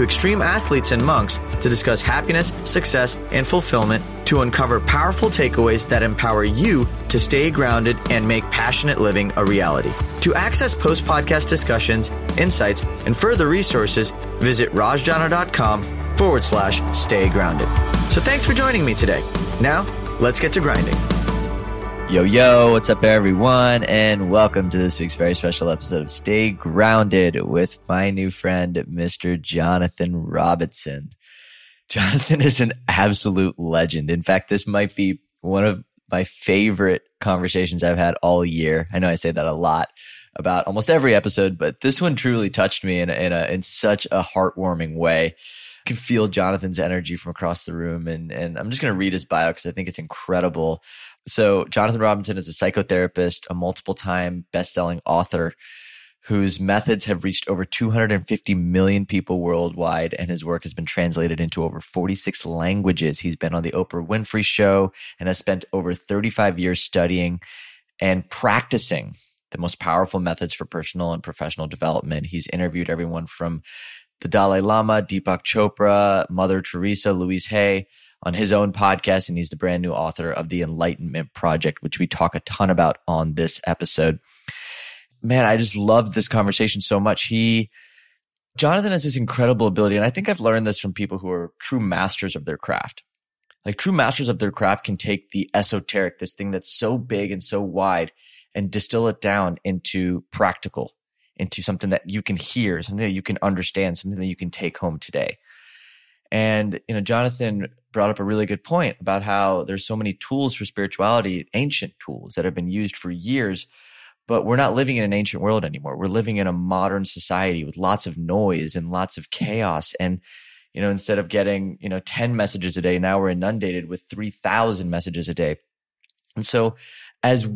to extreme athletes and monks to discuss happiness, success, and fulfillment to uncover powerful takeaways that empower you to stay grounded and make passionate living a reality. To access post podcast discussions, insights, and further resources, visit rajjana.com forward slash stay grounded. So thanks for joining me today. Now, let's get to grinding. Yo, yo, what's up, everyone? And welcome to this week's very special episode of Stay Grounded with my new friend, Mr. Jonathan Robinson. Jonathan is an absolute legend. In fact, this might be one of my favorite conversations I've had all year. I know I say that a lot about almost every episode, but this one truly touched me in, in, a, in such a heartwarming way I can feel Jonathan's energy from across the room. And, and I'm just going to read his bio because I think it's incredible. So, Jonathan Robinson is a psychotherapist, a multiple time best selling author whose methods have reached over 250 million people worldwide, and his work has been translated into over 46 languages. He's been on the Oprah Winfrey Show and has spent over 35 years studying and practicing the most powerful methods for personal and professional development. He's interviewed everyone from the Dalai Lama, Deepak Chopra, Mother Teresa, Louise Hay on his own podcast. And he's the brand new author of The Enlightenment Project, which we talk a ton about on this episode. Man, I just loved this conversation so much. He, Jonathan has this incredible ability. And I think I've learned this from people who are true masters of their craft. Like true masters of their craft can take the esoteric, this thing that's so big and so wide and distill it down into practical into something that you can hear, something that you can understand, something that you can take home today. And, you know, Jonathan brought up a really good point about how there's so many tools for spirituality, ancient tools that have been used for years, but we're not living in an ancient world anymore. We're living in a modern society with lots of noise and lots of hmm. chaos. And, you know, instead of getting, you know, 10 messages a day, now we're inundated with 3,000 messages a day. And so as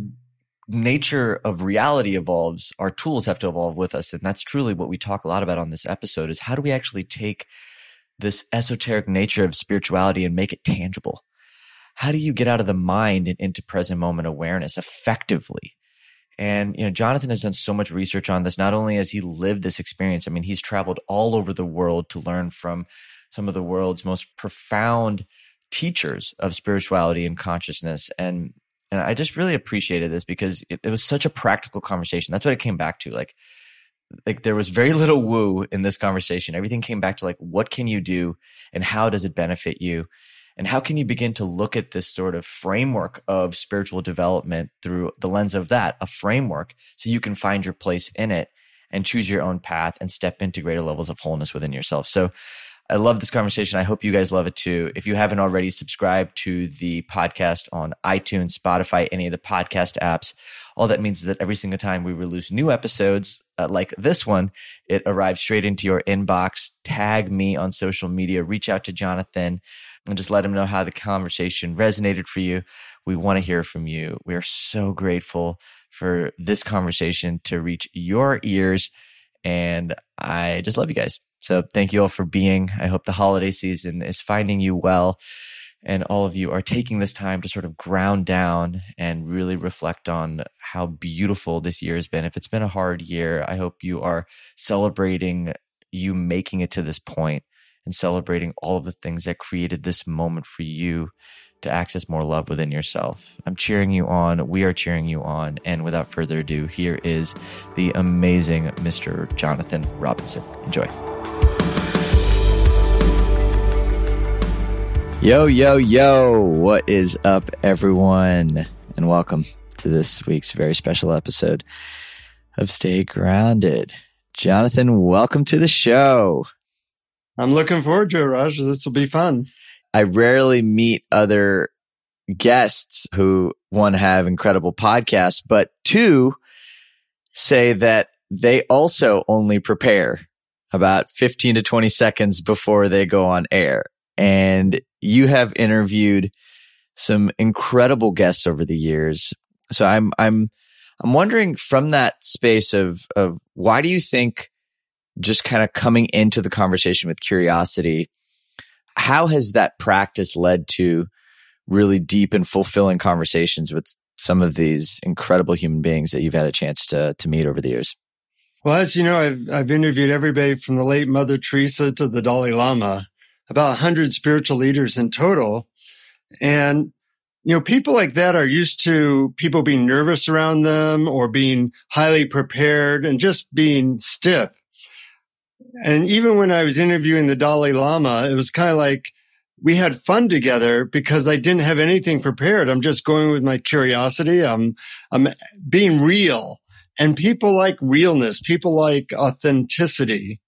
nature of reality evolves, our tools have to evolve with us. And that's truly what we talk a lot about on this episode is how do we actually take this esoteric nature of spirituality and make it tangible? How do you get out of the mind and into present moment awareness effectively? And, you know, Jonathan has done so much research on this. Not only has he lived this experience, I mean, he's traveled all over the world to learn from some of the world's most profound teachers of spirituality and consciousness. And and I just really appreciated this because it, it was such a practical conversation. That's what it came back to. Like, like there was very little woo in this conversation. Everything came back to like, what can you do and how does it benefit you? And how can you begin to look at this sort of framework of spiritual development through the lens of that, a framework, so you can find your place in it and choose your own path and step into greater levels of wholeness within yourself. So I love this conversation. I hope you guys love it too. If you haven't already, subscribe to the podcast on iTunes, Spotify, any of the podcast apps. All that means is that every single time we release new episodes uh, like this one, it arrives straight into your inbox. Tag me on social media, reach out to Jonathan, and just let him know how the conversation resonated for you. We want to hear from you. We are so grateful for this conversation to reach your ears. And I just love you guys. So thank you all for being. I hope the holiday season is finding you well and all of you are taking this time to sort of ground down and really reflect on how beautiful this year has been. If it's been a hard year, I hope you are celebrating you making it to this point and celebrating all of the things that created this moment for you to access more love within yourself. I'm cheering you on. We are cheering you on. And without further ado, here is the amazing Mr. Jonathan Robinson. Enjoy. Yo, yo, yo. What is up, everyone? And welcome to this week's very special episode of Stay Grounded. Jonathan, welcome to the show. I'm looking forward to it, Raj. This will be fun. I rarely meet other guests who one have incredible podcasts, but two say that they also only prepare about 15 to 20 seconds before they go on air. And you have interviewed some incredible guests over the years. So I'm, I'm, I'm wondering from that space of, of why do you think just kind of coming into the conversation with curiosity, how has that practice led to really deep and fulfilling conversations with some of these incredible human beings that you've had a chance to, to meet over the years? Well, as you know, I've, I've interviewed everybody from the late Mother Teresa to the Dalai Lama, about 100 spiritual leaders in total. And you know, people like that are used to people being nervous around them or being highly prepared and just being stiff. And even when I was interviewing the Dalai Lama, it was kind of like we had fun together because I didn't have anything prepared. I'm just going with my curiosity. I'm, I'm being real and people like realness. People like authenticity.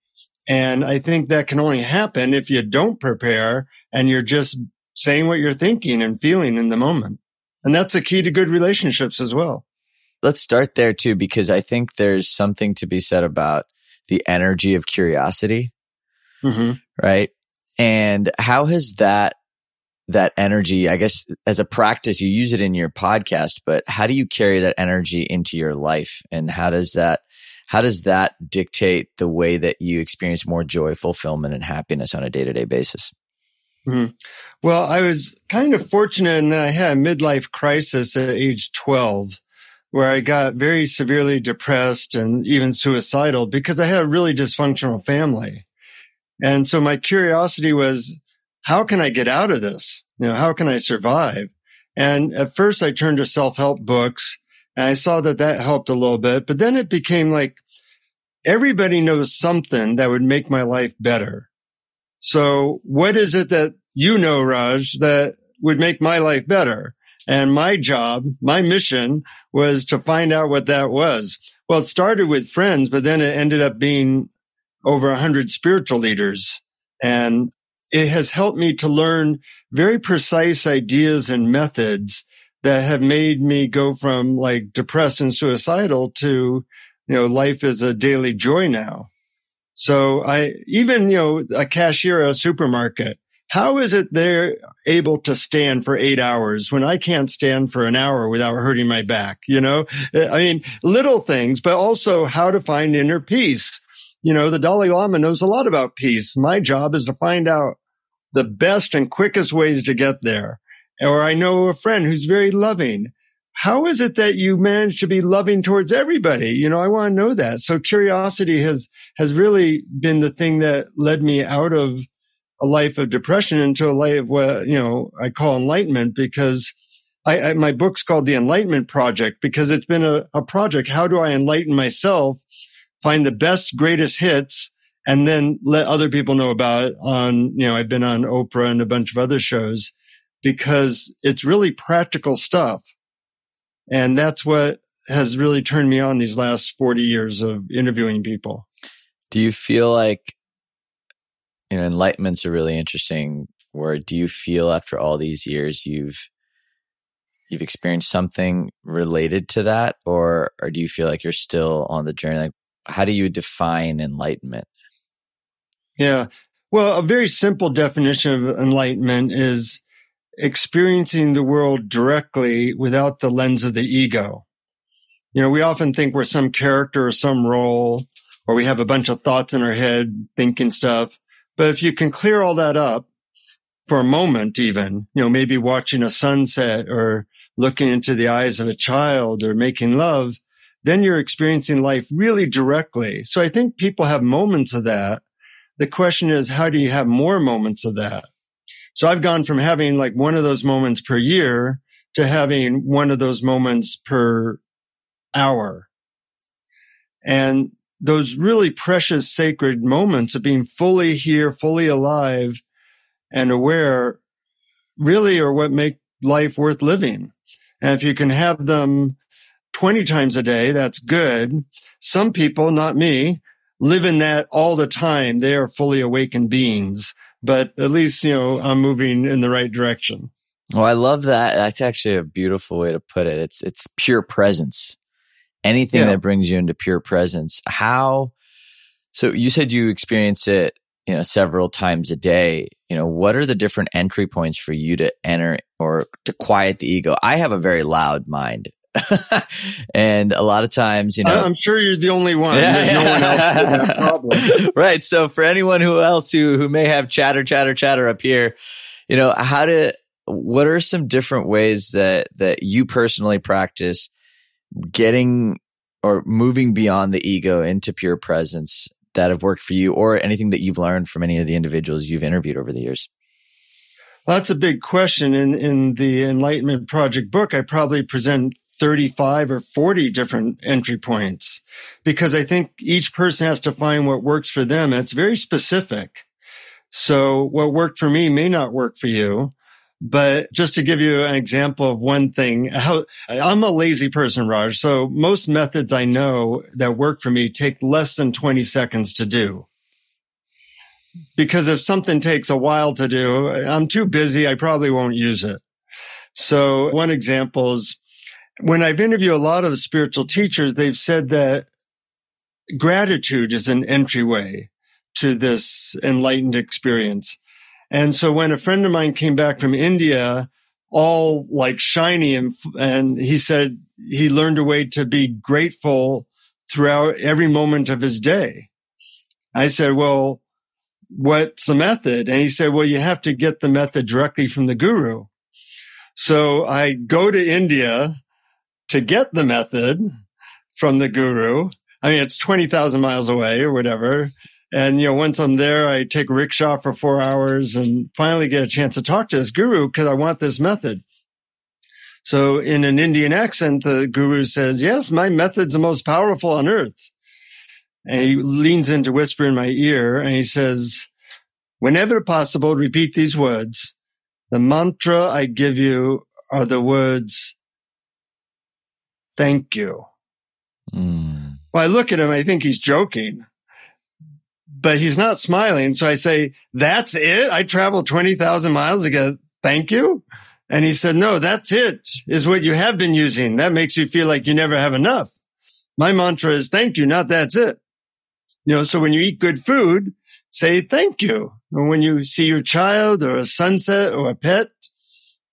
And I think that can only happen if you don't prepare and you're just saying what you're thinking and feeling in the moment. And that's a key to good relationships as well. Let's start there too, because I think there's something to be said about the energy of curiosity. Mm-hmm. Right. And how has that, that energy, I guess as a practice, you use it in your podcast, but how do you carry that energy into your life? And how does that, how does that dictate the way that you experience more joy, fulfillment, and happiness on a day to day basis? Mm-hmm. Well, I was kind of fortunate in that I had a midlife crisis at age 12 where I got very severely depressed and even suicidal because I had a really dysfunctional family. And so my curiosity was, how can I get out of this? You know, how can I survive? And at first I turned to self-help books and I saw that that helped a little bit, but then it became like everybody knows something that would make my life better. So what is it that you know, Raj, that would make my life better? And my job, my mission was to find out what that was. Well, it started with friends, but then it ended up being over a hundred spiritual leaders. And it has helped me to learn very precise ideas and methods that have made me go from like depressed and suicidal to, you know, life is a daily joy now. So I, even, you know, a cashier at a supermarket, how is it they're able to stand for eight hours when I can't stand for an hour without hurting my back? You know, uh, I mean, little things, but also how to find inner peace. You know, the Dalai Lama knows a lot about peace. My job is to find out the best and quickest ways to get there. Or I know a friend who's very loving how is it that you manage to be loving towards everybody? You know, I want to know that. So curiosity has, has really been the thing that led me out of a life of depression into a life of what, you know, I call enlightenment because I, I my book's called the Enlightenment Project because it's been a, a project. How do I enlighten myself, find the best, greatest hits, and then let other people know about it on, you know, I've been on Oprah and a bunch of other shows because it's really practical stuff and that's what has really turned me on these last 40 years of interviewing people. Do you feel like, you know, enlightenment's a really interesting word. Do you feel after all these years you've, you've experienced something related to that or, or do you feel like you're still on the journey? Like, how do you define enlightenment? Yeah. Well, a very simple definition of enlightenment is experiencing the world directly without the lens of the ego. You know, we often think we're some character or some role, or we have a bunch of thoughts in our head thinking stuff. But if you can clear all that up for a moment, even, you know, maybe watching a sunset or looking into the eyes of a child or making love, then you're experiencing life really directly. So I think people have moments of that. The question is, how do you have more moments of that? So I've gone from having like one of those moments per year to having one of those moments per hour. And those really precious sacred moments of being fully here, fully alive and aware really are what make life worth living. And if you can have them 20 times a day, that's good. Some people, not me, live in that all the time. They are fully awakened beings but at least, you know, I'm moving in the right direction. Well, I love that. That's actually a beautiful way to put it. It's, it's pure presence. Anything yeah. that brings you into pure presence. How, so you said you experience it, you know, several times a day. You know, what are the different entry points for you to enter or to quiet the ego? I have a very loud mind. and a lot of times, you know, I'm sure you're the only one. There's no one else problem. right. So for anyone who else who, who may have chatter, chatter, chatter up here, you know, how to, what are some different ways that, that you personally practice getting or moving beyond the ego into pure presence that have worked for you or anything that you've learned from any of the individuals you've interviewed over the years? Well, that's a big question. In, in the Enlightenment Project book, I probably present 35 or 40 different entry points because I think each person has to find what works for them. It's very specific. So what worked for me may not work for you. But just to give you an example of one thing, how I'm a lazy person, Raj. So most methods I know that work for me take less than 20 seconds to do. Because if something takes a while to do, I'm too busy. I probably won't use it. So one example is when I've interviewed a lot of spiritual teachers, they've said that gratitude is an entryway to this enlightened experience. And so when a friend of mine came back from India, all like shiny and, and he said he learned a way to be grateful throughout every moment of his day. I said, well, what's the method? And he said, well, you have to get the method directly from the guru. So I go to India to get the method from the guru. I mean, it's 20,000 miles away or whatever. And, you know, once I'm there, I take rickshaw for four hours and finally get a chance to talk to this guru because I want this method. So in an Indian accent, the guru says, yes, my method's the most powerful on earth. And he leans in to whisper in my ear and he says, whenever possible, repeat these words. The mantra I give you are the words, thank you. Mm. Well, I look at him, I think he's joking but he's not smiling. So I say, that's it. I traveled 20,000 miles to get thank you. And he said, no, that's it is what you have been using. That makes you feel like you never have enough. My mantra is thank you, not that's it. You know, so when you eat good food, say thank you. Or when you see your child or a sunset or a pet,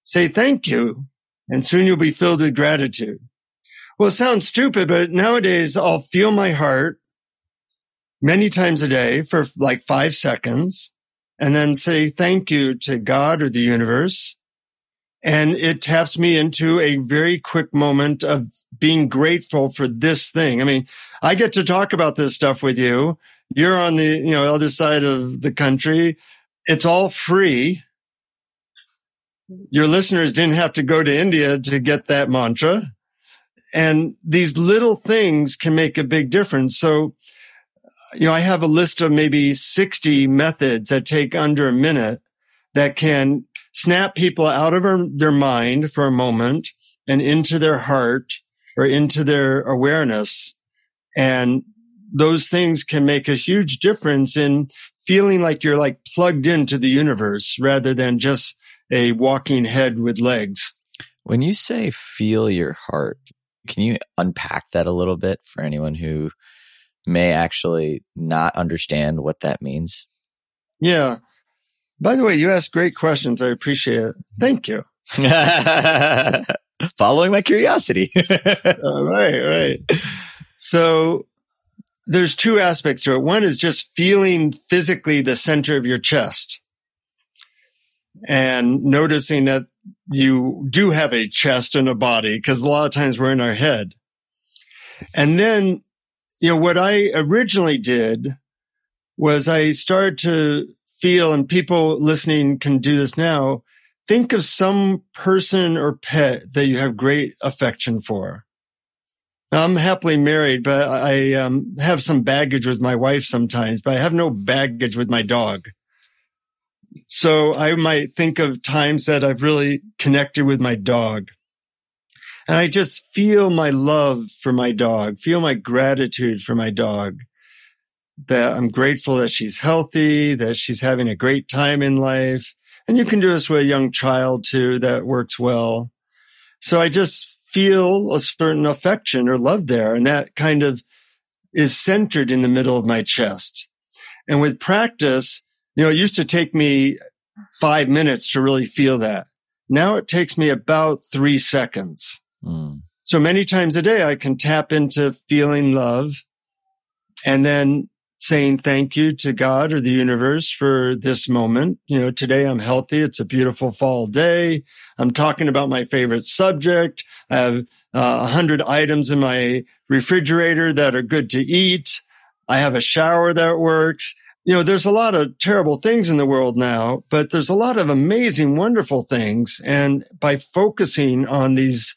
say thank you. And soon you'll be filled with gratitude. Well, it sounds stupid, but nowadays I'll feel my heart many times a day for like five seconds and then say thank you to God or the universe. And it taps me into a very quick moment of being grateful for this thing. I mean, I get to talk about this stuff with you. You're on the, you know, other side of the country. It's all free. Your listeners didn't have to go to India to get that mantra. And these little things can make a big difference. So you know, I have a list of maybe 60 methods that take under a minute that can snap people out of their mind for a moment and into their heart or into their awareness. And those things can make a huge difference in feeling like you're like plugged into the universe rather than just a walking head with legs. When you say feel your heart, can you unpack that a little bit for anyone who may actually not understand what that means. Yeah. By the way, you asked great questions. I appreciate it. Thank you. Following my curiosity. All right, right. So there's two aspects to it. One is just feeling physically the center of your chest and noticing that you do have a chest and a body because a lot of times we're in our head. And then you know, what I originally did was I started to feel, and people listening can do this now, think of some person or pet that you have great affection for. I'm happily married, but I um, have some baggage with my wife sometimes, but I have no baggage with my dog. So I might think of times that I've really connected with my dog. And I just feel my love for my dog, feel my gratitude for my dog, that I'm grateful that she's healthy, that she's having a great time in life. And you can do this with a young child too. That works well. So I just feel a certain affection or love there. And that kind of is centered in the middle of my chest. And with practice, you know, it used to take me five minutes to really feel that. Now it takes me about three seconds. Mm. So many times a day, I can tap into feeling love and then saying thank you to God or the universe for this moment. You know, today I'm healthy. It's a beautiful fall day. I'm talking about my favorite subject. I have uh, a uh, hundred items in my refrigerator that are good to eat. I have a shower that works. You know, there's a lot of terrible things in the world now, but there's a lot of amazing, wonderful things. And by focusing on these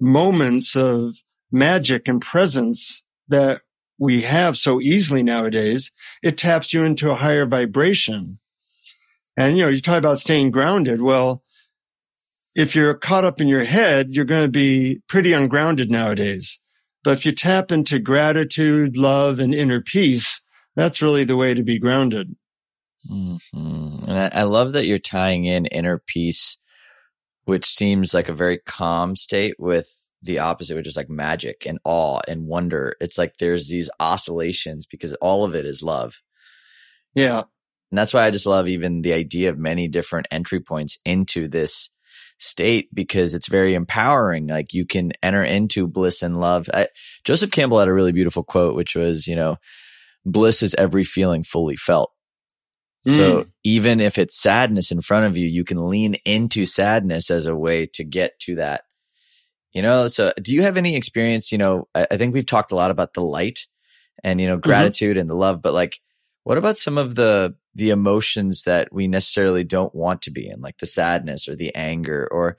moments of magic and presence that we have so easily nowadays, it taps you into a higher vibration. And, you know, you talk about staying grounded. Well, if you're caught up in your head, you're going to be pretty ungrounded nowadays. But if you tap into gratitude, love, and inner peace, that's really the way to be grounded. Mm-hmm. And I, I love that you're tying in inner peace, which seems like a very calm state with the opposite, which is like magic and awe and wonder. It's like there's these oscillations because all of it is love. Yeah. And that's why I just love even the idea of many different entry points into this state because it's very empowering. Like you can enter into bliss and love. I, Joseph Campbell had a really beautiful quote, which was, you know, bliss is every feeling fully felt. So mm. even if it's sadness in front of you, you can lean into sadness as a way to get to that you know, so do you have any experience? You know, I, I think we've talked a lot about the light and, you know, mm-hmm. gratitude mm-hmm. and the love, but like, what about some of the, the emotions that we necessarily don't want to be in, like the sadness or the anger? Or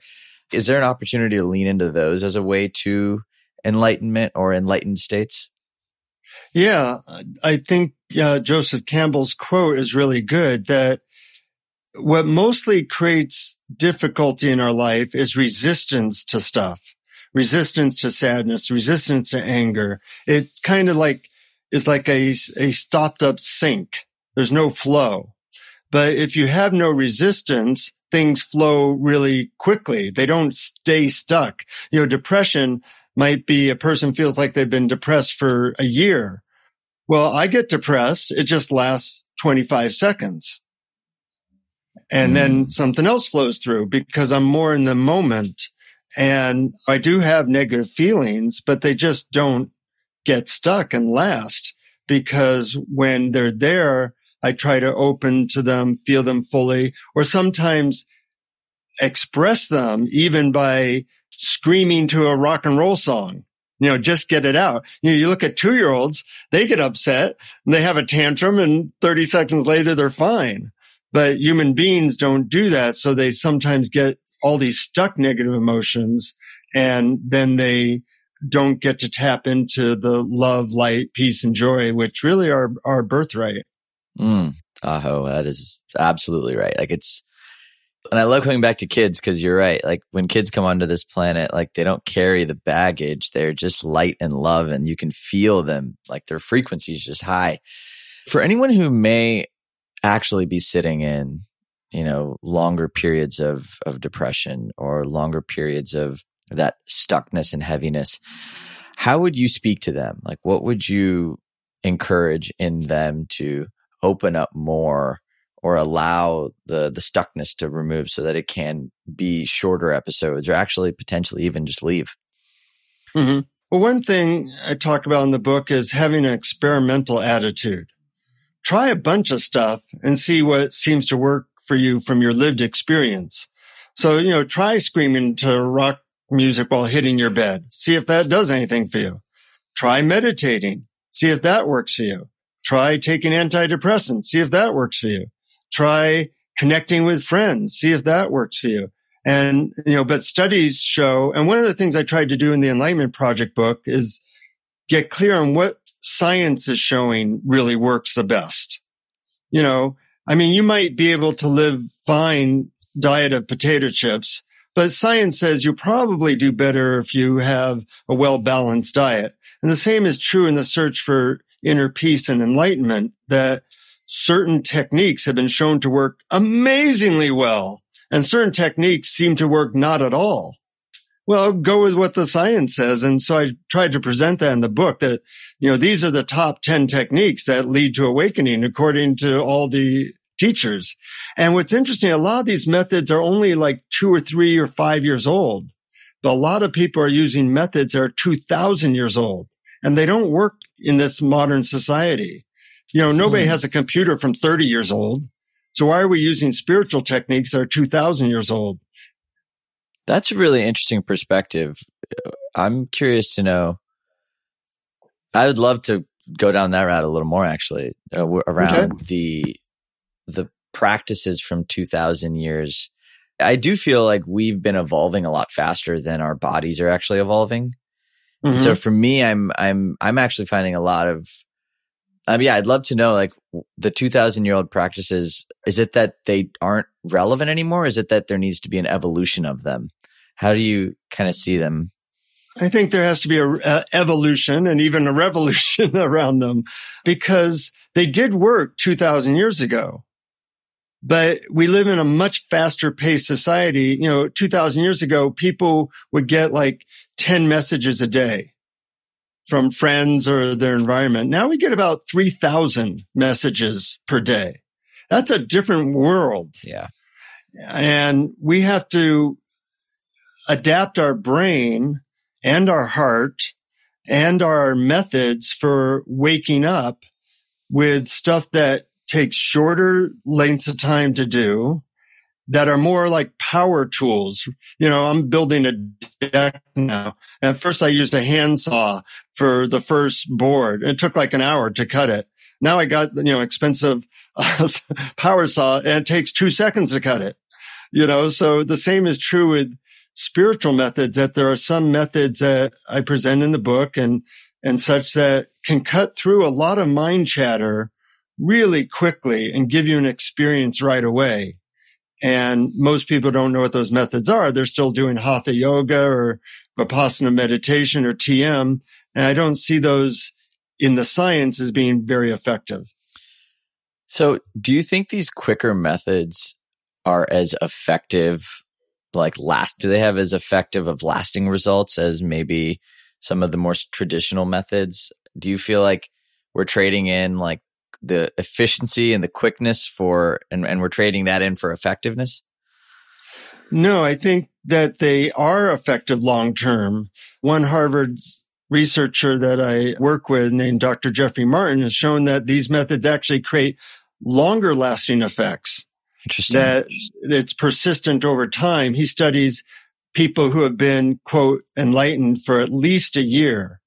is there an opportunity to lean into those as a way to enlightenment or enlightened states? Yeah, I think uh, Joseph Campbell's quote is really good that what mostly creates difficulty in our life is resistance to stuff resistance to sadness, resistance to anger. It kind of like is like a, a stopped up sink. There's no flow. But if you have no resistance, things flow really quickly. They don't stay stuck. You know, depression might be a person feels like they've been depressed for a year. Well, I get depressed. It just lasts 25 seconds. And mm. then something else flows through because I'm more in the moment. And I do have negative feelings, but they just don't get stuck and last because when they're there, I try to open to them, feel them fully, or sometimes express them even by screaming to a rock and roll song. You know, just get it out. You know, you look at two year olds, they get upset and they have a tantrum and 30 seconds later they're fine. But human beings don't do that. So they sometimes get all these stuck negative emotions and then they don't get to tap into the love, light, peace, and joy, which really are our birthright. Mm, Aho, that is absolutely right. Like it's, and I love coming back to kids because you're right. Like when kids come onto this planet, like they don't carry the baggage. They're just light and love, and you can feel them. Like their frequency is just high. For anyone who may actually be sitting in you know, longer periods of, of depression or longer periods of that stuckness and heaviness, how would you speak to them? Like, what would you encourage in them to open up more or allow the, the stuckness to remove so that it can be shorter episodes or actually potentially even just leave? Mm-hmm. Well, one thing I talk about in the book is having an experimental attitude. Try a bunch of stuff and see what seems to work for you from your lived experience. So, you know, try screaming to rock music while hitting your bed. See if that does anything for you. Try meditating. See if that works for you. Try taking antidepressants. See if that works for you. Try connecting with friends. See if that works for you. And, you know, but studies show, and one of the things I tried to do in the Enlightenment Project book is get clear on what science is showing really works the best. You know, I mean, you might be able to live fine diet of potato chips, but science says you probably do better if you have a well balanced diet. And the same is true in the search for inner peace and enlightenment that certain techniques have been shown to work amazingly well and certain techniques seem to work not at all. Well, go with what the science says. And so I tried to present that in the book that, you know, these are the top 10 techniques that lead to awakening according to all the teachers. And what's interesting, a lot of these methods are only like two or three or five years old. But a lot of people are using methods that are 2000 years old and they don't work in this modern society. You know, nobody mm. has a computer from 30 years old. So why are we using spiritual techniques that are 2000 years old? That's a really interesting perspective. I'm curious to know. I would love to go down that route a little more actually uh, around okay. the the practices from 2000 years. I do feel like we've been evolving a lot faster than our bodies are actually evolving. Mm-hmm. So for me, I'm, I'm, I'm actually finding a lot of, um, yeah, I'd love to know like the 2000 year old practices. Is it that they aren't relevant anymore? Is it that there needs to be an evolution of them? How do you kind of see them? I think there has to be a, a, evolution and even a revolution around them because they did work 2000 years ago. But we live in a much faster paced society. You know, 2000 years ago, people would get like 10 messages a day from friends or their environment. Now we get about 3000 messages per day. That's a different world. Yeah. And we have to adapt our brain and our heart and our methods for waking up with stuff that takes shorter lengths of time to do that are more like power tools. You know, I'm building a deck now. At first I used a handsaw for the first board. It took like an hour to cut it. Now I got, you know, expensive power saw and it takes two seconds to cut it. You know, so the same is true with spiritual methods that there are some methods that I present in the book and, and such that can cut through a lot of mind chatter really quickly and give you an experience right away. And most people don't know what those methods are. They're still doing hatha yoga or vipassana meditation or TM. And I don't see those in the science as being very effective. So do you think these quicker methods are as effective, like last, do they have as effective of lasting results as maybe some of the more traditional methods? Do you feel like we're trading in like the efficiency and the quickness for, and, and we're trading that in for effectiveness? No, I think that they are effective long term. One Harvard researcher that I work with named Dr. Jeffrey Martin has shown that these methods actually create longer lasting effects. Interesting. That it's persistent over time. He studies people who have been quote enlightened for at least a year.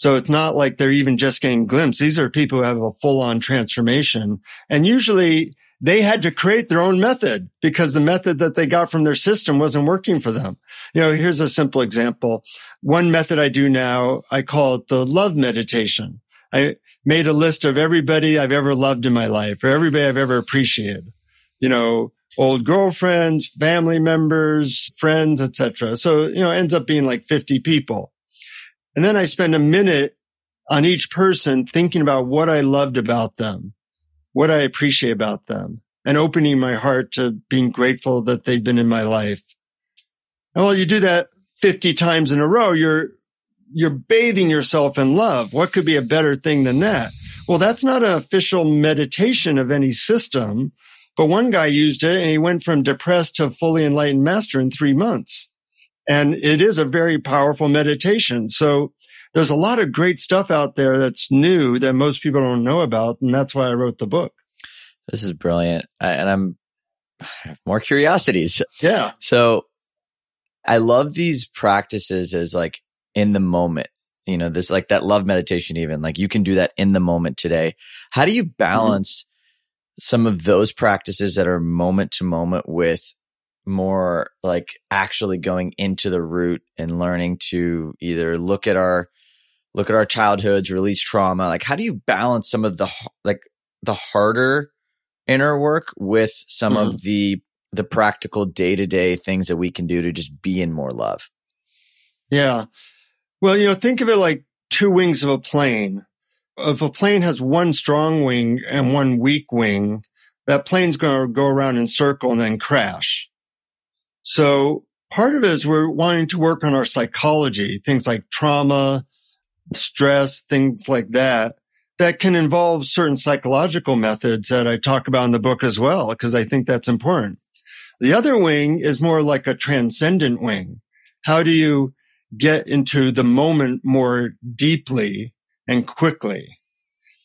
So it's not like they're even just getting glimpses. These are people who have a full on transformation. And usually they had to create their own method because the method that they got from their system wasn't working for them. You know, here's a simple example. One method I do now, I call it the love meditation. I made a list of everybody I've ever loved in my life or everybody I've ever appreciated. You know, old girlfriends, family members, friends, etc. So, you know, ends up being like 50 people. And then I spend a minute on each person thinking about what I loved about them, what I appreciate about them and opening my heart to being grateful that they've been in my life. And while you do that 50 times in a row, you're, you're bathing yourself in love. What could be a better thing than that? Well, that's not an official meditation of any system, but one guy used it and he went from depressed to fully enlightened master in three months. And it is a very powerful meditation. So there's a lot of great stuff out there that's new that most people don't know about. And that's why I wrote the book. This is brilliant. and I'm I have more curiosities. Yeah. So I love these practices as like in the moment. You know, this like that love meditation, even like you can do that in the moment today. How do you mm-hmm. balance mm-hmm. some of those practices that are moment to moment with more like actually going into the root and learning to either look at our look at our childhoods release trauma like how do you balance some of the like the harder inner work with some mm. of mm-hmm. the the practical day-to-day things that we can do to just be in more love yeah well you know think of it like two wings of a plane if a plane has one strong wing and one weak wing that plane's going to go around in circle and then crash so part of it is we're wanting to work on our psychology, things like trauma, stress, things like that, that can involve certain psychological methods that I talk about in the book as well, because I think that's important. The other wing is more like a transcendent wing. how do you get into the moment more deeply and quickly?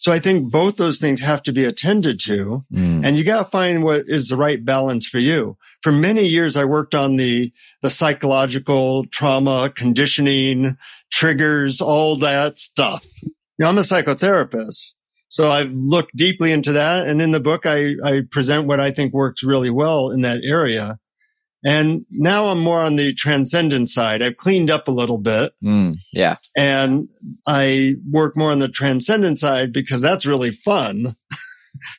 So I think both those things have to be attended to mm. and you got to find what is the right balance for you. For many years, I worked on the, the psychological trauma, conditioning, triggers, all that stuff. You know, I'm a psychotherapist. So I've looked deeply into that. And in the book, I, I present what I think works really well in that area. And now I'm more on the transcendent side. I've cleaned up a little bit. Mm, yeah. And I work more on the transcendent side because that's really fun.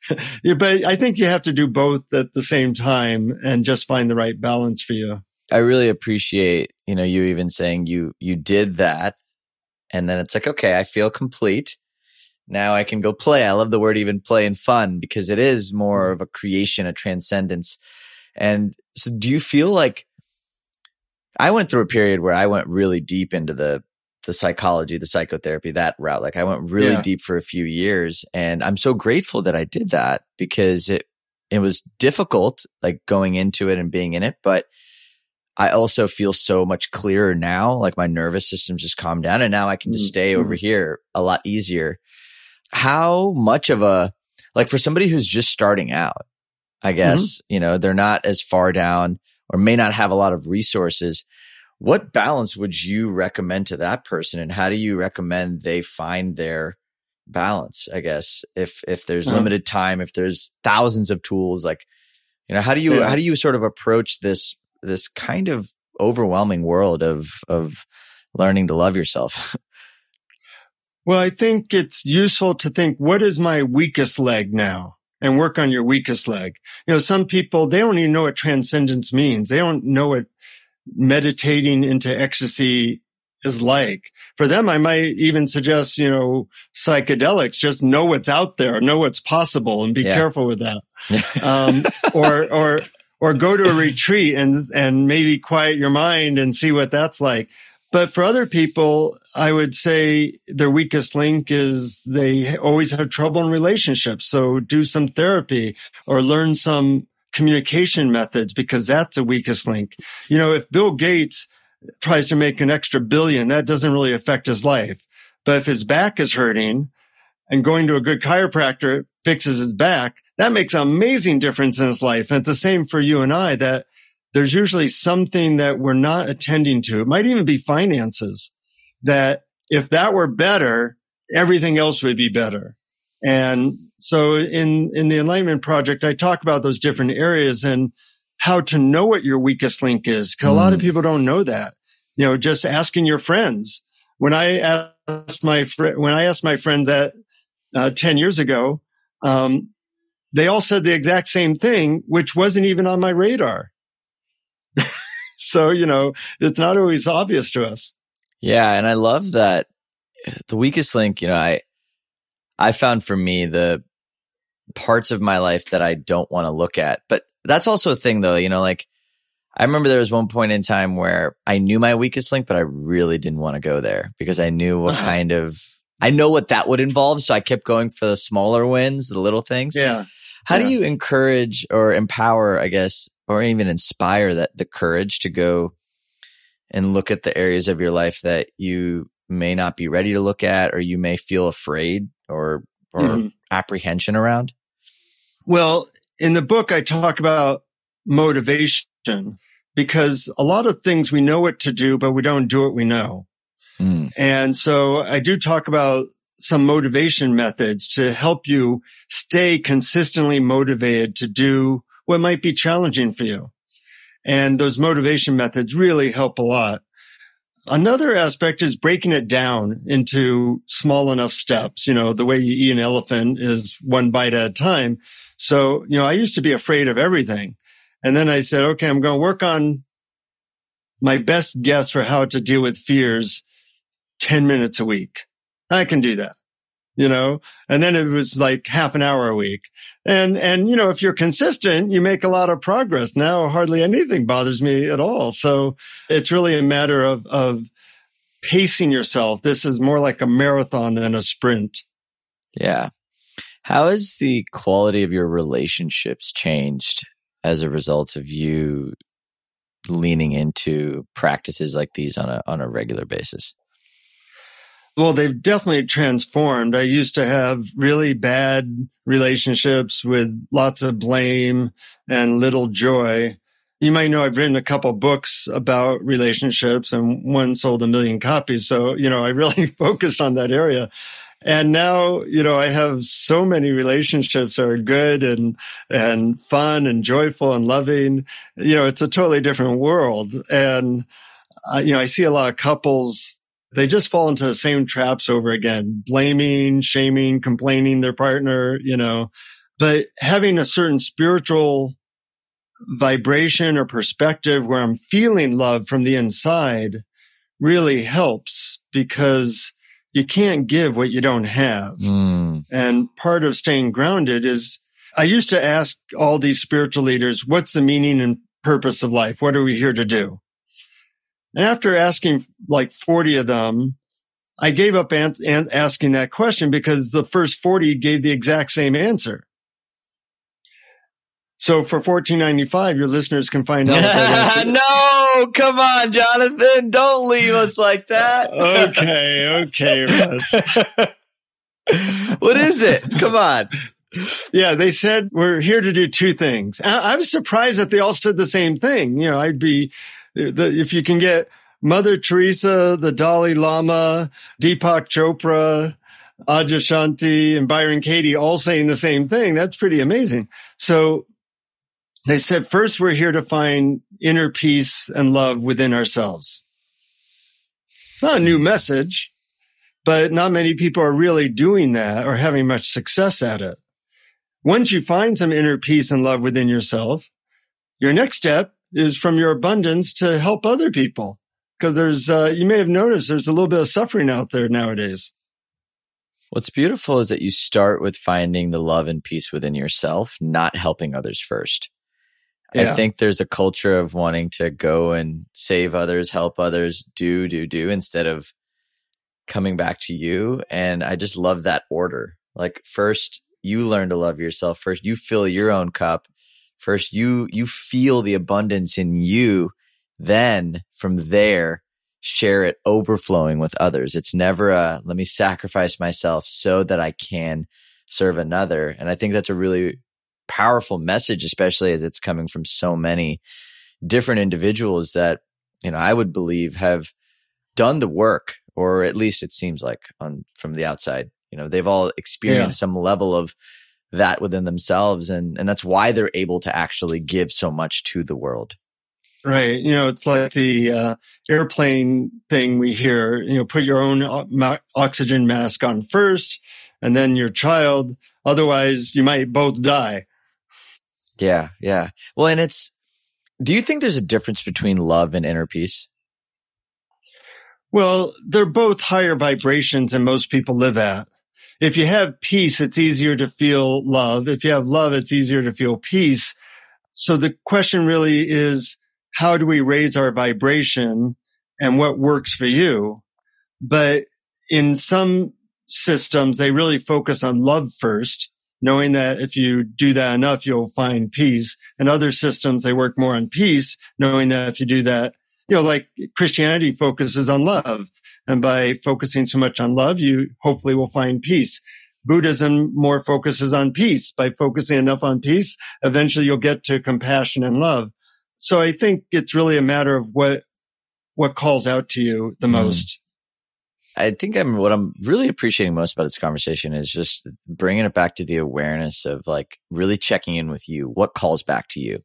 but I think you have to do both at the same time and just find the right balance for you. I really appreciate, you know, you even saying you, you did that. And then it's like, okay, I feel complete. Now I can go play. I love the word even play and fun because it is more of a creation, a transcendence. And so do you feel like I went through a period where I went really deep into the the psychology, the psychotherapy, that route. Like I went really yeah. deep for a few years and I'm so grateful that I did that because it it was difficult like going into it and being in it, but I also feel so much clearer now. Like my nervous system just calmed down and now I can just mm, stay mm-hmm. over here a lot easier. How much of a like for somebody who's just starting out, I mm-hmm. guess, mm-hmm. you know, they're not as far down or may not have a lot of resources. What balance would you recommend to that person? And how do you recommend they find their balance? I guess if, if there's uh-huh. limited time, if there's thousands of tools, like, you know, how do you, yeah. how do you sort of approach this, this kind of overwhelming world of, of learning to love yourself? well, I think it's useful to think, what is my weakest leg now? And work on your weakest leg. You know, some people, they don't even know what transcendence means. They don't know what meditating into ecstasy is like. For them, I might even suggest, you know, psychedelics, just know what's out there, know what's possible and be yeah. careful with that. um, or, or, or go to a retreat and, and maybe quiet your mind and see what that's like. But for other people, I would say their weakest link is they always have trouble in relationships. So do some therapy or learn some communication methods because that's a weakest link. You know, if Bill Gates tries to make an extra billion, that doesn't really affect his life. But if his back is hurting and going to a good chiropractor fixes his back, that makes an amazing difference in his life. And it's the same for you and I that there's usually something that we're not attending to. It might even be finances that if that were better, everything else would be better. And so in, in the enlightenment project, I talk about those different areas and how to know what your weakest link is. Cause mm. a lot of mm. people don't know that, you know, just asking your friends. When I asked my friend, when I asked my friends that, uh, 10 years ago, um, they all said the exact same thing, which wasn't even on my radar. So, you know, it's not always obvious to us. Yeah. And I love that the weakest link, you know, I, I found for me the parts of my life that I don't want to look at. But that's also a thing though, you know, like I remember there was one point in time where I knew my weakest link, but I really didn't want to go there because I knew what kind of, I know what that would involve. So I kept going for the smaller wins, the little things. Yeah. How yeah. do you encourage or empower, I guess, or even inspire that the courage to go and look at the areas of your life that you may not be ready to look at or you may feel afraid or or mm-hmm. apprehension around? Well, in the book I talk about motivation because a lot of things we know what to do but we don't do what we know. Mm. And so I do talk about some motivation methods to help you stay consistently motivated to do what might be challenging for you. And those motivation methods really help a lot. Another aspect is breaking it down into small enough steps. You know, the way you eat an elephant is one bite at a time. So, you know, I used to be afraid of everything. And then I said, okay, I'm going to work on my best guess for how to deal with fears 10 minutes a week. I can do that you know, and then it was like half an hour a week. And, and, you know, if you're consistent, you make a lot of progress. Now hardly anything bothers me at all. So it's really a matter of, of pacing yourself. This is more like a marathon than a sprint. Yeah. How has the quality of your relationships changed as a result of you leaning into practices like these on a on a regular basis? Well, they've definitely transformed. I used to have really bad relationships with lots of blame and little joy. You might know I've written a couple books about relationships and one sold a million copies. So, you know, I really focused on that area. And now, you know, I have so many relationships that are good and, and fun and joyful and loving. You know, it's a totally different world. And, uh, you know, I see a lot of couples they just fall into the same traps over again, blaming, shaming, complaining their partner, you know, but having a certain spiritual vibration or perspective where I'm feeling love from the inside really helps because you can't give what you don't have. Mm. And part of staying grounded is I used to ask all these spiritual leaders, what's the meaning and purpose of life? What are we here to do? And after asking like 40 of them, I gave up an- an- asking that question because the first 40 gave the exact same answer. So for 14.95, your listeners can find out. no, come on, Jonathan, don't leave us like that. okay, okay, what is it? Come on. Yeah, they said we're here to do two things. I, I was surprised that they all said the same thing. You know, I'd be if you can get Mother Teresa, the Dalai Lama, Deepak Chopra, Adyashanti, and Byron Katie all saying the same thing, that's pretty amazing. So they said, first, we're here to find inner peace and love within ourselves. Not a new message, but not many people are really doing that or having much success at it. Once you find some inner peace and love within yourself, your next step is from your abundance to help other people. Because there's, uh, you may have noticed there's a little bit of suffering out there nowadays. What's beautiful is that you start with finding the love and peace within yourself, not helping others first. Yeah. I think there's a culture of wanting to go and save others, help others, do, do, do, instead of coming back to you. And I just love that order. Like, first, you learn to love yourself. First, you fill your own cup. First, you, you feel the abundance in you. Then from there, share it overflowing with others. It's never a, let me sacrifice myself so that I can serve another. And I think that's a really powerful message, especially as it's coming from so many different individuals that, you know, I would believe have done the work, or at least it seems like on from the outside. You know, they've all experienced yeah. some level of that within themselves. And and that's why they're able to actually give so much to the world. Right. You know it's like the uh, airplane thing we hear you know put your own oxygen mask on first and then your child. Otherwise you might both die. Yeah. Yeah. Well and it's do you think there's a difference between love and inner peace? Well they're both higher vibrations than most people live at if you have peace, it's easier to feel love. If you have love, it's easier to feel peace. So the question really is, how do we raise our vibration and what works for you? But in some systems, they really focus on love first, knowing that if you do that enough, you'll find peace. And other systems, they work more on peace, knowing that if you do that, you know, like Christianity focuses on love. And by focusing so much on love, you hopefully will find peace. Buddhism more focuses on peace. By focusing enough on peace, eventually you'll get to compassion and love. So I think it's really a matter of what, what calls out to you the mm. most. I think I'm what I'm really appreciating most about this conversation is just bringing it back to the awareness of like really checking in with you. What calls back to you?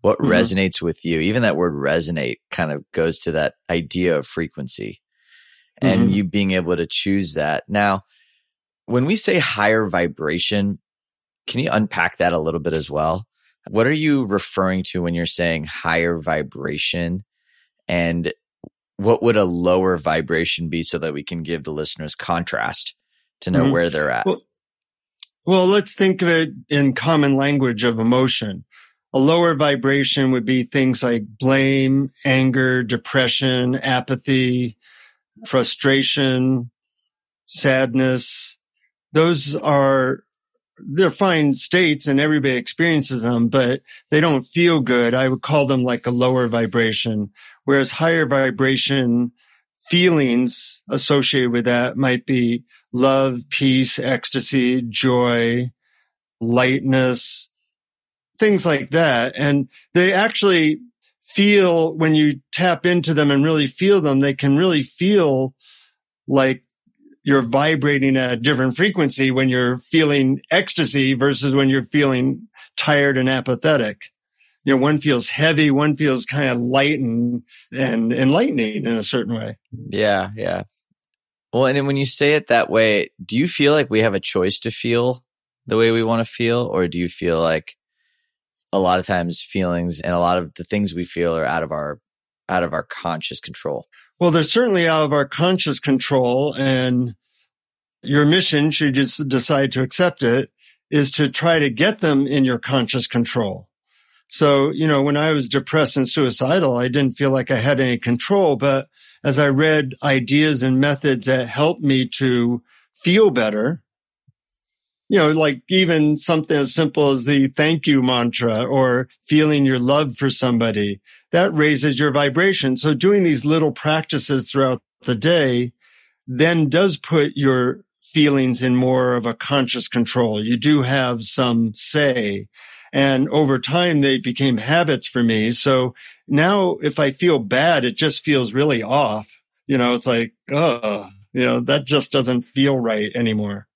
What mm-hmm. resonates with you? Even that word resonate kind of goes to that idea of frequency and mm-hmm. you being able to choose that. Now, when we say higher vibration, can you unpack that a little bit as well? What are you referring to when you're saying higher vibration? And what would a lower vibration be so that we can give the listeners contrast to know mm-hmm. where they're at? Well, well, let's think of it in common language of emotion. A lower vibration would be things like blame, anger, depression, apathy, frustration, sadness. Those are they're fine states and everybody experiences them, but they don't feel good. I would call them like a lower vibration, whereas higher vibration feelings associated with that might be love, peace, ecstasy, joy, lightness, things like that. And they actually feel when you tap into them and really feel them, they can really feel like you're vibrating at a different frequency when you're feeling ecstasy versus when you're feeling tired and apathetic. You know, one feels heavy, one feels kind of light and, and enlightening in a certain way. Yeah. Yeah. Well, and when you say it that way, do you feel like we have a choice to feel the way we want to feel? Or do you feel like a lot of times feelings and a lot of the things we feel are out of our, out of our conscious control? Well, they're certainly out of our conscious control and your mission, should you just decide to accept it, is to try to get them in your conscious control. So, you know, when I was depressed and suicidal, I didn't feel like I had any control, but as I read ideas and methods that helped me to feel better, you know, like even something as simple as the thank you mantra or feeling your love for somebody, that raises your vibration. So doing these little practices throughout the day then does put your feelings in more of a conscious control. You do have some say. And over time, they became habits for me. So now if I feel bad, it just feels really off. You know, it's like, oh, you know, that just doesn't feel right anymore.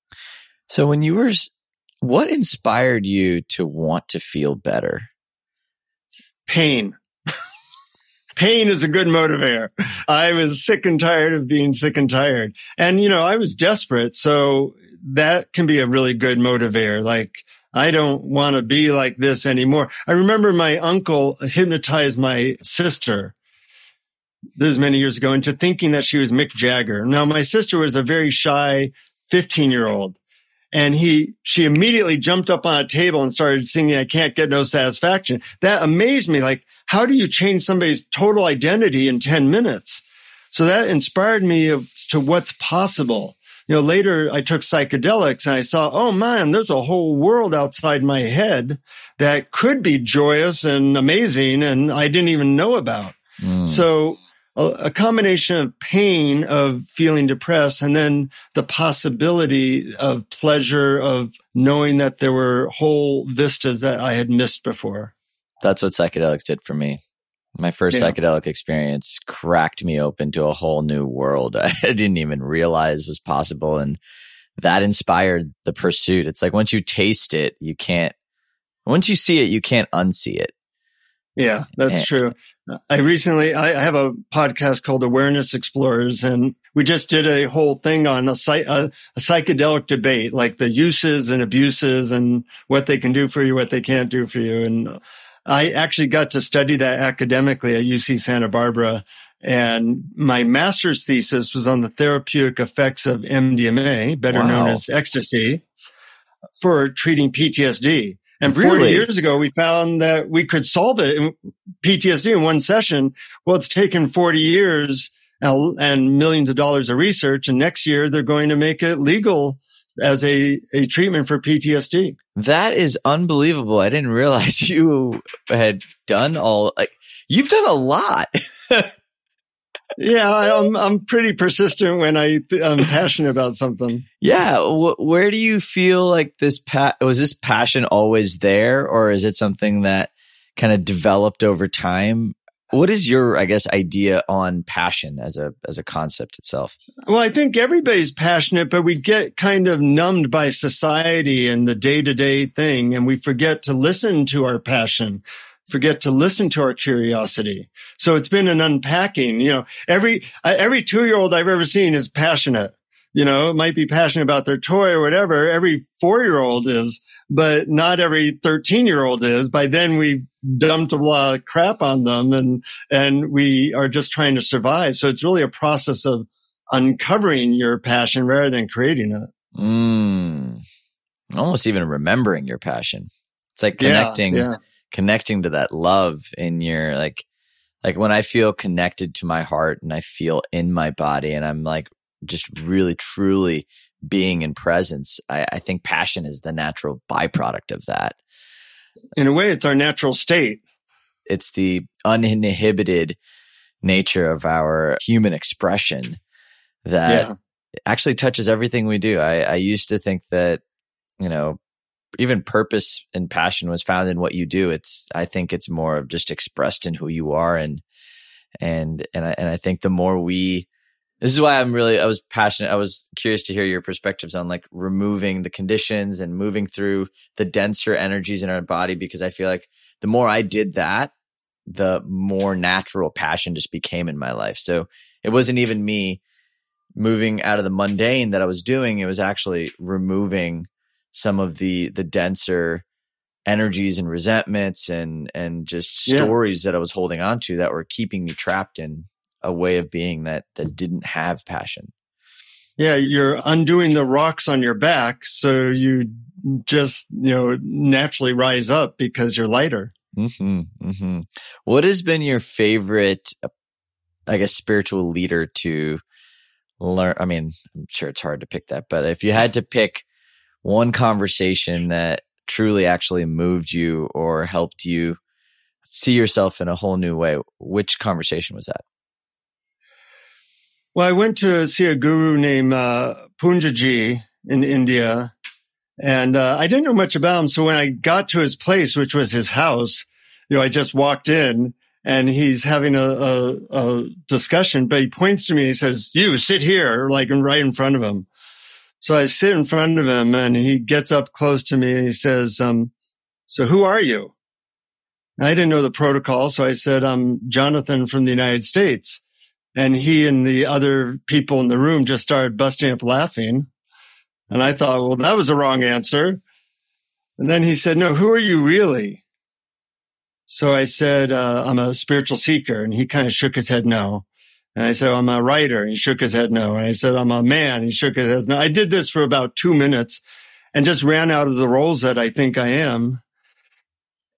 So when you were, what inspired you to want to feel better? Pain. Pain is a good motivator. I was sick and tired of being sick and tired. And, you know, I was desperate. So that can be a really good motivator. Like, I don't want to be like this anymore. I remember my uncle hypnotized my sister. This was many years ago into thinking that she was Mick Jagger. Now, my sister was a very shy 15 year old and he, she immediately jumped up on a table and started singing, I can't get no satisfaction. That amazed me. Like, how do you change somebody's total identity in 10 minutes? So that inspired me of, to what's possible. You know, later I took psychedelics and I saw, oh man, there's a whole world outside my head that could be joyous and amazing and I didn't even know about. Mm. So a, combination of pain of feeling depressed and then the possibility of pleasure of knowing that there were whole vistas that I had missed before. That's what psychedelics did for me. My first yeah. psychedelic experience cracked me open to a whole new world I didn't even realize was possible. And that inspired the pursuit. It's like once you taste it, you can't, once you see it, you can't unsee it. Yeah, that's eh. true. I recently, I have a podcast called Awareness Explorers and we just did a whole thing on a, a, a, psychedelic debate, like the uses and abuses and what they can do for you, what they can't do for you. And I actually got to study that academically at UC Santa Barbara. And my master's thesis was on the therapeutic effects of MDMA, better wow. known as ecstasy, for treating PTSD. And really? 40 years ago, we found that we could solve it in PTSD in one session. Well, it's taken 40 years and millions of dollars of research. And next year they're going to make it legal as a, a treatment for PTSD. That is unbelievable. I didn't realize you had done all, like, you've done a lot. yeah, I, am I'm, I'm pretty persistent when I I'm passionate about something. Yeah, where do you feel like this pa- was this passion always there, or is it something that kind of developed over time? What is your, I guess, idea on passion as a as a concept itself? Well, I think everybody's passionate, but we get kind of numbed by society and the day to day thing, and we forget to listen to our passion forget to listen to our curiosity. So it's been an unpacking, you know, every, every two year old I've ever seen is passionate, you know, might be passionate about their toy or whatever. Every four year old is, but not every 13 year old is. By then we dumped a lot of crap on them and, and we are just trying to survive. So it's really a process of uncovering your passion rather than creating it. Mm. Almost even remembering your passion. It's like connecting. Yeah, yeah connecting to that love in your like like when I feel connected to my heart and I feel in my body and I'm like just really truly being in presence. I, I think passion is the natural byproduct of that. In a way, it's our natural state. It's the uninhibited nature of our human expression that yeah. actually touches everything we do. I, I used to think that, you know, even purpose and passion was found in what you do. It's, I think it's more of just expressed in who you are. And, and, and I, and I think the more we, this is why I'm really, I was passionate. I was curious to hear your perspectives on like removing the conditions and moving through the denser energies in our body, because I feel like the more I did that, the more natural passion just became in my life. So it wasn't even me moving out of the mundane that I was doing. It was actually removing some of the the denser energies and resentments and and just stories yeah. that I was holding on to that were keeping me trapped in a way of being that that didn't have passion. Yeah, you're undoing the rocks on your back so you just, you know, naturally rise up because you're lighter. hmm hmm What has been your favorite I guess spiritual leader to learn I mean, I'm sure it's hard to pick that, but if you had to pick one conversation that truly actually moved you or helped you see yourself in a whole new way, which conversation was that? Well, I went to see a guru named uh, Poonjaji in India, and uh, I didn't know much about him. So when I got to his place, which was his house, you know, I just walked in and he's having a, a, a discussion, but he points to me and he says, you sit here, like right in front of him. So I sit in front of him and he gets up close to me and he says, um, so who are you? I didn't know the protocol. So I said, I'm Jonathan from the United States. And he and the other people in the room just started busting up laughing. And I thought, well, that was the wrong answer. And then he said, no, who are you really? So I said, uh, I'm a spiritual seeker. And he kind of shook his head no. And I said, I'm a writer. He shook his head no. And I said, I'm a man. He shook his head no. I did this for about two minutes and just ran out of the roles that I think I am.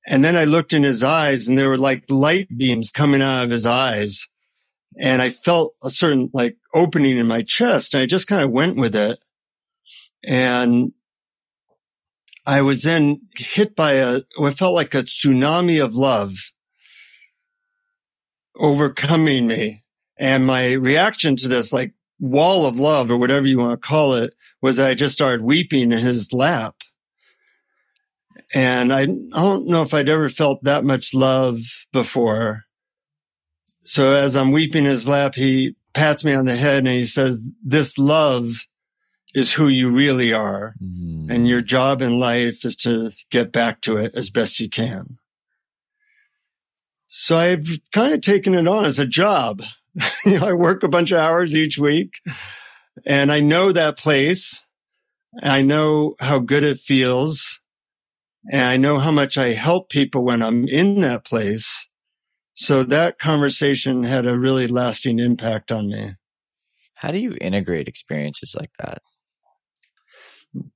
And then I looked in his eyes and there were like light beams coming out of his eyes. And I felt a certain like opening in my chest and I just kind of went with it. And I was then hit by a, what felt like a tsunami of love overcoming me. And my reaction to this, like wall of love or whatever you want to call it, was I just started weeping in his lap. And I, I don't know if I'd ever felt that much love before. So as I'm weeping in his lap, he pats me on the head and he says, this love is who you really are. Mm-hmm. And your job in life is to get back to it as best you can. So I've kind of taken it on as a job. you know, I work a bunch of hours each week and I know that place. I know how good it feels. And I know how much I help people when I'm in that place. So that conversation had a really lasting impact on me. How do you integrate experiences like that?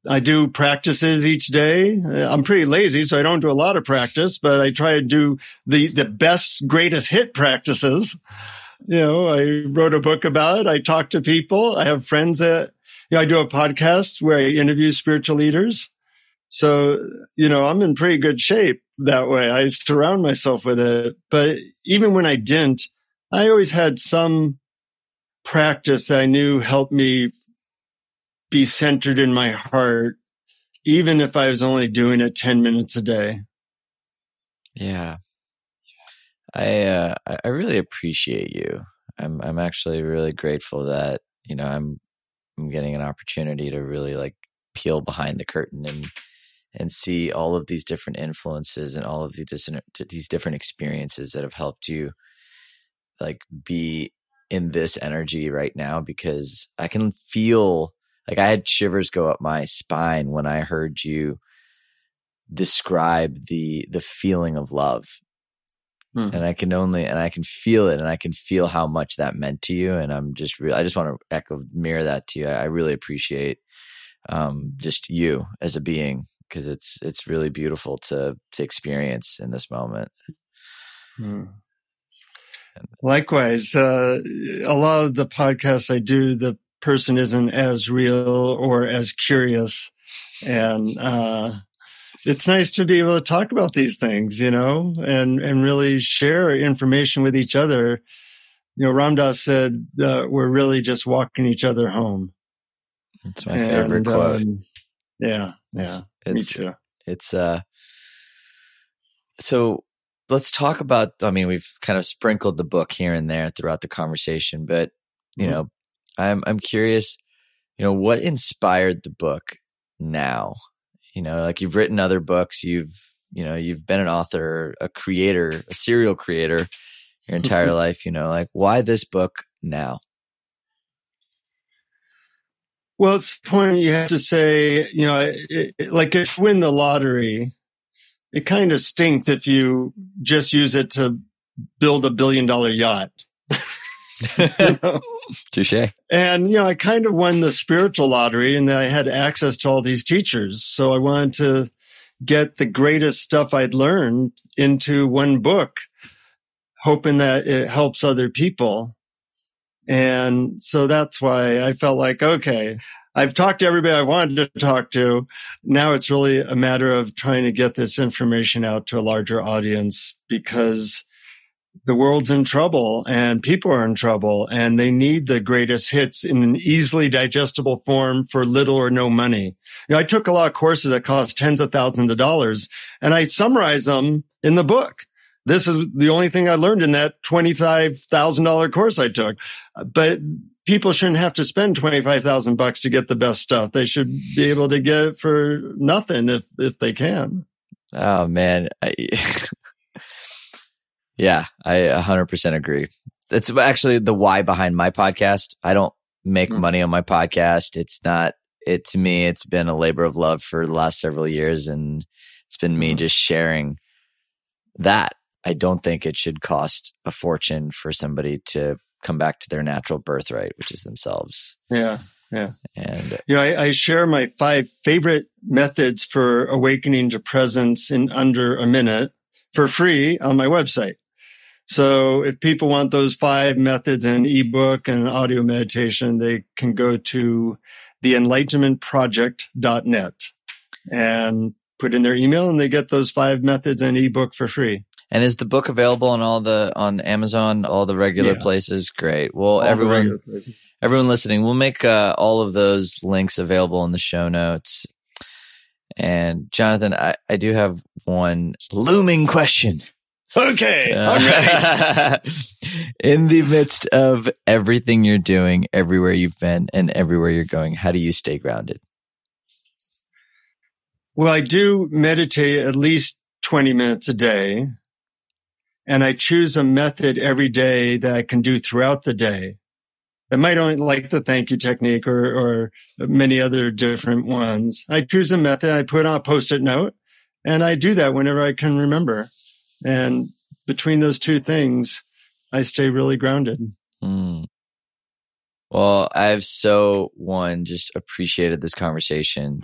I do practices each day. I'm pretty lazy, so I don't do a lot of practice, but I try to do the, the best, greatest hit practices you know, I wrote a book about it. I talk to people. I have friends that, you know, I do a podcast where I interview spiritual leaders. So, you know, I'm in pretty good shape that way. I surround myself with it. But even when I didn't, I always had some practice I knew helped me be centered in my heart, even if I was only doing it 10 minutes a day. Yeah. I uh, I really appreciate you. I'm I'm actually really grateful that you know I'm I'm getting an opportunity to really like peel behind the curtain and and see all of these different influences and all of these these different experiences that have helped you like be in this energy right now because I can feel like I had shivers go up my spine when I heard you describe the the feeling of love Hmm. And I can only, and I can feel it and I can feel how much that meant to you. And I'm just really, I just want to echo, mirror that to you. I, I really appreciate, um, just you as a being because it's, it's really beautiful to, to experience in this moment. Hmm. Likewise, uh, a lot of the podcasts I do, the person isn't as real or as curious. And, uh, it's nice to be able to talk about these things, you know, and, and really share information with each other. You know, Ram Dass said, uh, we're really just walking each other home. That's my favorite quote. Um, yeah. Yeah. It's, me too. It's, uh, so let's talk about, I mean, we've kind of sprinkled the book here and there throughout the conversation, but, you mm-hmm. know, I'm, I'm curious, you know, what inspired the book now? You know, like you've written other books, you've, you know, you've been an author, a creator, a serial creator your entire life, you know, like why this book now? Well, it's the point you have to say, you know, it, it, like if you win the lottery, it kind of stinks if you just use it to build a billion dollar yacht. you know? Touche. And, you know, I kind of won the spiritual lottery and I had access to all these teachers. So I wanted to get the greatest stuff I'd learned into one book, hoping that it helps other people. And so that's why I felt like, okay, I've talked to everybody I wanted to talk to. Now it's really a matter of trying to get this information out to a larger audience because the world's in trouble and people are in trouble and they need the greatest hits in an easily digestible form for little or no money. You know, I took a lot of courses that cost tens of thousands of dollars and I summarize them in the book. This is the only thing I learned in that $25,000 course I took. But people shouldn't have to spend 25,000 bucks to get the best stuff. They should be able to get it for nothing if, if they can. Oh man. I, yeah, I 100% agree. It's actually the why behind my podcast. I don't make mm. money on my podcast. It's not, it to me, it's been a labor of love for the last several years. And it's been me mm. just sharing that. I don't think it should cost a fortune for somebody to come back to their natural birthright, which is themselves. Yeah. Yeah. And, you know, I, I, share my five favorite methods for awakening to presence in under a minute for free on my website. So if people want those five methods and ebook and audio meditation, they can go to theenlightenmentproject.net and put in their email and they get those five methods and ebook for free. And is the book available on all the on Amazon, all the regular yeah. places? Great. Well, all everyone everyone listening, we'll make uh, all of those links available in the show notes. And Jonathan, I, I do have one looming question. Okay, uh, I'm ready. in the midst of everything you're doing, everywhere you've been, and everywhere you're going, how do you stay grounded? Well, I do meditate at least 20 minutes a day. And I choose a method every day that I can do throughout the day. I might only like the thank you technique or, or many other different ones. I choose a method. I put on a post-it note and I do that whenever I can remember. And between those two things, I stay really grounded. Mm. Well, I've so one just appreciated this conversation.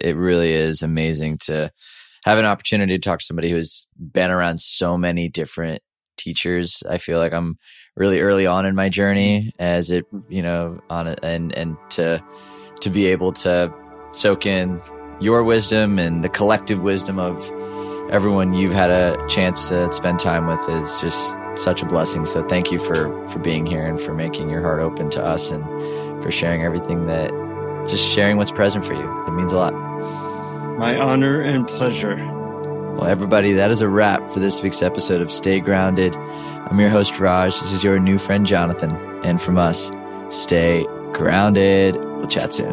It really is amazing to have an opportunity to talk to somebody who's been around so many different teachers. I feel like I'm really early on in my journey as it, you know, on and and to to be able to soak in your wisdom and the collective wisdom of everyone you've had a chance to spend time with is just such a blessing. So thank you for for being here and for making your heart open to us and for sharing everything that just sharing what's present for you. It means a lot. My honor and pleasure. Well, everybody, that is a wrap for this week's episode of Stay Grounded. I'm your host, Raj. This is your new friend, Jonathan. And from us, stay grounded. We'll chat soon.